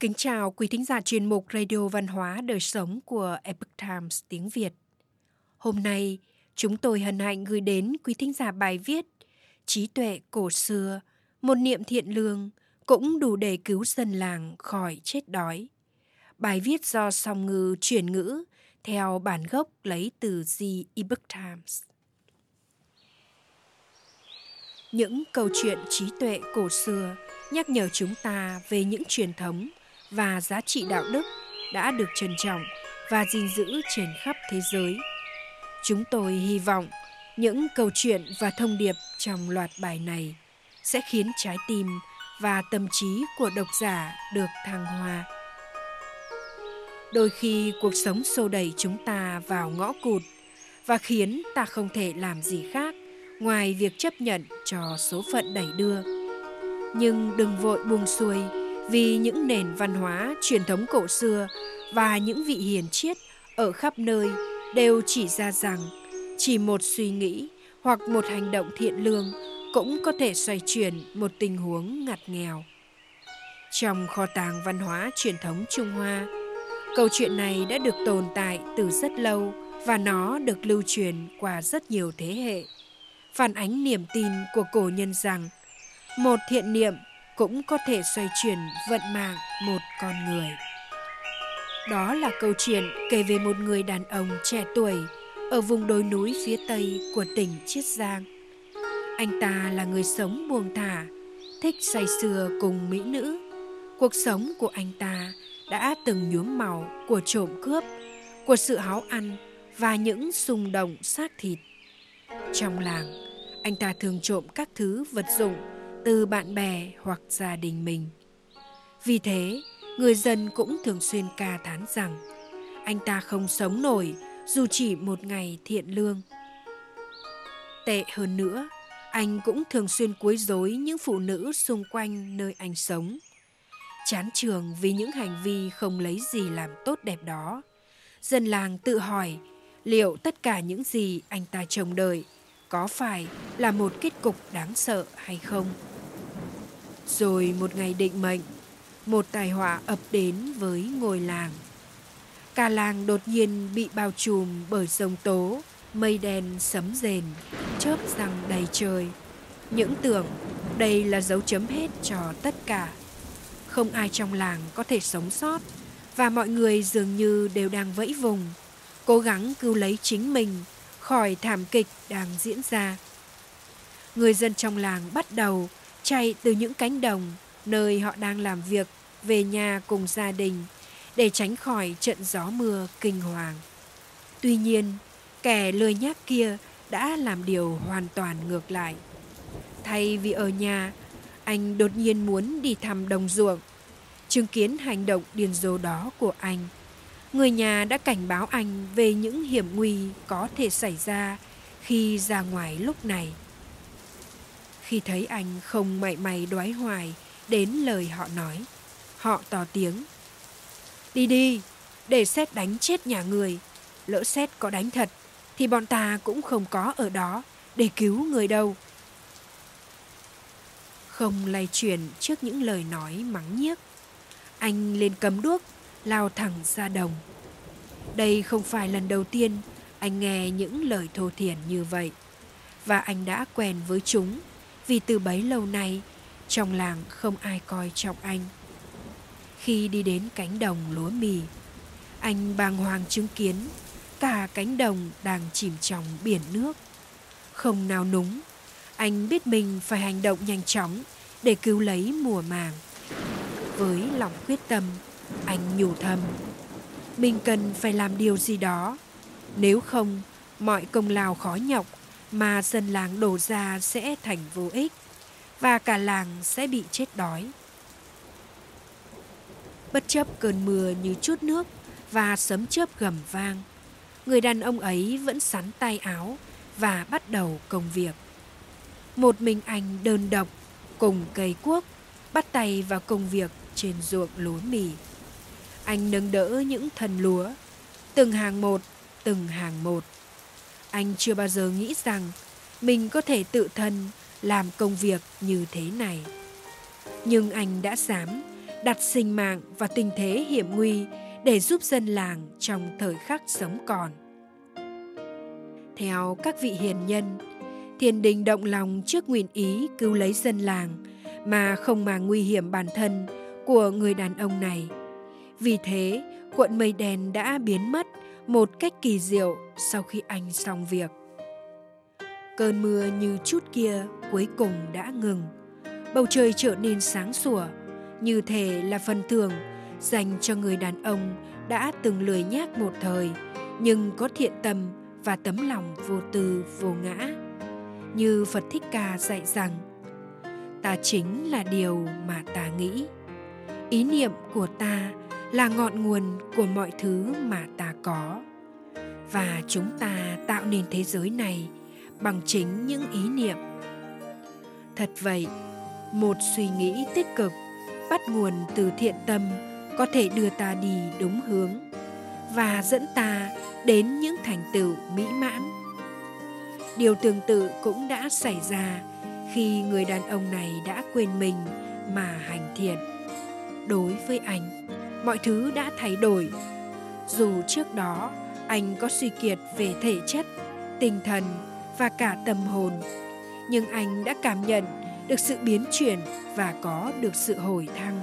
Kính chào quý thính giả chuyên mục Radio Văn hóa Đời Sống của Epoch Times tiếng Việt. Hôm nay, chúng tôi hân hạnh gửi đến quý thính giả bài viết Trí tuệ cổ xưa, một niệm thiện lương cũng đủ để cứu dân làng khỏi chết đói. Bài viết do song ngư chuyển ngữ theo bản gốc lấy từ The Epoch Times. Những câu chuyện trí tuệ cổ xưa nhắc nhở chúng ta về những truyền thống và giá trị đạo đức đã được trân trọng và gìn giữ trên khắp thế giới. Chúng tôi hy vọng những câu chuyện và thông điệp trong loạt bài này sẽ khiến trái tim và tâm trí của độc giả được thăng hoa. Đôi khi cuộc sống xô đẩy chúng ta vào ngõ cụt và khiến ta không thể làm gì khác ngoài việc chấp nhận cho số phận đẩy đưa. Nhưng đừng vội buông xuôi vì những nền văn hóa truyền thống cổ xưa và những vị hiền triết ở khắp nơi đều chỉ ra rằng chỉ một suy nghĩ hoặc một hành động thiện lương cũng có thể xoay chuyển một tình huống ngặt nghèo. Trong kho tàng văn hóa truyền thống Trung Hoa, câu chuyện này đã được tồn tại từ rất lâu và nó được lưu truyền qua rất nhiều thế hệ, phản ánh niềm tin của cổ nhân rằng một thiện niệm cũng có thể xoay chuyển vận mạng một con người. Đó là câu chuyện kể về một người đàn ông trẻ tuổi ở vùng đồi núi phía tây của tỉnh Chiết Giang. Anh ta là người sống buông thả, thích say sưa cùng mỹ nữ. Cuộc sống của anh ta đã từng nhuốm màu của trộm cướp, của sự háo ăn và những xung động xác thịt. Trong làng, anh ta thường trộm các thứ vật dụng từ bạn bè hoặc gia đình mình. Vì thế, người dân cũng thường xuyên ca thán rằng anh ta không sống nổi dù chỉ một ngày thiện lương. Tệ hơn nữa, anh cũng thường xuyên quấy rối những phụ nữ xung quanh nơi anh sống. Chán trường vì những hành vi không lấy gì làm tốt đẹp đó. Dân làng tự hỏi liệu tất cả những gì anh ta trông đợi có phải là một kết cục đáng sợ hay không? Rồi một ngày định mệnh, một tai họa ập đến với ngôi làng. Cả làng đột nhiên bị bao trùm bởi sông tố, mây đen sấm rền, chớp răng đầy trời. Những tưởng đây là dấu chấm hết cho tất cả. Không ai trong làng có thể sống sót và mọi người dường như đều đang vẫy vùng, cố gắng cứu lấy chính mình khỏi thảm kịch đang diễn ra. Người dân trong làng bắt đầu chạy từ những cánh đồng nơi họ đang làm việc về nhà cùng gia đình để tránh khỏi trận gió mưa kinh hoàng. Tuy nhiên, kẻ lười nhác kia đã làm điều hoàn toàn ngược lại. Thay vì ở nhà, anh đột nhiên muốn đi thăm đồng ruộng. Chứng kiến hành động điên rồ đó của anh, người nhà đã cảnh báo anh về những hiểm nguy có thể xảy ra khi ra ngoài lúc này khi thấy anh không mảy may đoái hoài đến lời họ nói. Họ to tiếng. Đi đi, để xét đánh chết nhà người. Lỡ xét có đánh thật, thì bọn ta cũng không có ở đó để cứu người đâu. Không lay chuyển trước những lời nói mắng nhiếc. Anh lên cấm đuốc, lao thẳng ra đồng. Đây không phải lần đầu tiên anh nghe những lời thô thiển như vậy. Và anh đã quen với chúng vì từ bấy lâu nay trong làng không ai coi trọng anh. Khi đi đến cánh đồng lúa mì, anh bàng hoàng chứng kiến cả cánh đồng đang chìm trong biển nước. Không nào núng, anh biết mình phải hành động nhanh chóng để cứu lấy mùa màng. Với lòng quyết tâm, anh nhủ thầm, mình cần phải làm điều gì đó, nếu không mọi công lao khó nhọc mà dân làng đổ ra sẽ thành vô ích và cả làng sẽ bị chết đói. Bất chấp cơn mưa như chút nước và sấm chớp gầm vang, người đàn ông ấy vẫn sắn tay áo và bắt đầu công việc. Một mình anh đơn độc cùng cây cuốc bắt tay vào công việc trên ruộng lúa mì. Anh nâng đỡ những thân lúa, từng hàng một, từng hàng một anh chưa bao giờ nghĩ rằng mình có thể tự thân làm công việc như thế này. Nhưng anh đã dám đặt sinh mạng và tình thế hiểm nguy để giúp dân làng trong thời khắc sống còn. Theo các vị hiền nhân, thiên đình động lòng trước nguyện ý cứu lấy dân làng mà không mang nguy hiểm bản thân của người đàn ông này. Vì thế, cuộn mây đen đã biến mất một cách kỳ diệu sau khi anh xong việc. Cơn mưa như chút kia cuối cùng đã ngừng. Bầu trời trở nên sáng sủa, như thể là phần thưởng dành cho người đàn ông đã từng lười nhác một thời nhưng có thiện tâm và tấm lòng vô tư vô ngã như phật thích ca dạy rằng ta chính là điều mà ta nghĩ ý niệm của ta là ngọn nguồn của mọi thứ mà ta có. Và chúng ta tạo nên thế giới này bằng chính những ý niệm. Thật vậy, một suy nghĩ tích cực bắt nguồn từ thiện tâm có thể đưa ta đi đúng hướng và dẫn ta đến những thành tựu mỹ mãn. Điều tương tự cũng đã xảy ra khi người đàn ông này đã quên mình mà hành thiện đối với anh mọi thứ đã thay đổi. Dù trước đó, anh có suy kiệt về thể chất, tinh thần và cả tâm hồn, nhưng anh đã cảm nhận được sự biến chuyển và có được sự hồi thăng.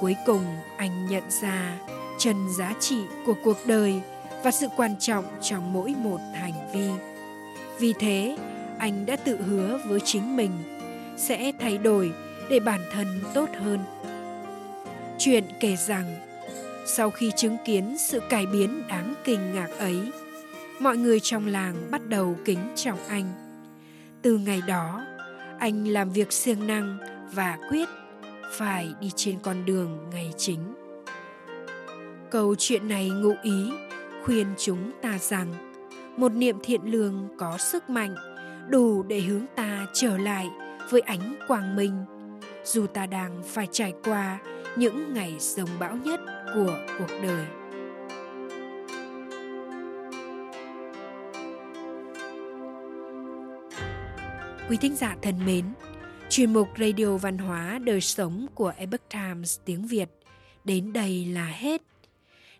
Cuối cùng, anh nhận ra chân giá trị của cuộc đời và sự quan trọng trong mỗi một hành vi. Vì thế, anh đã tự hứa với chính mình sẽ thay đổi để bản thân tốt hơn chuyện kể rằng, sau khi chứng kiến sự cải biến đáng kinh ngạc ấy, mọi người trong làng bắt đầu kính trọng anh. Từ ngày đó, anh làm việc siêng năng và quyết phải đi trên con đường ngày chính. Câu chuyện này ngụ ý khuyên chúng ta rằng, một niệm thiện lương có sức mạnh, đủ để hướng ta trở lại với ánh quang minh. Dù ta đang phải trải qua những ngày rồng bão nhất của cuộc đời. Quý thính giả thân mến, chuyên mục radio văn hóa đời sống của epoch times tiếng việt đến đây là hết.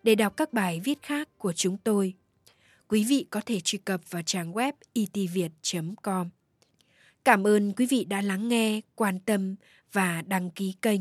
Để đọc các bài viết khác của chúng tôi, quý vị có thể truy cập vào trang web itviet com. Cảm ơn quý vị đã lắng nghe, quan tâm và đăng ký kênh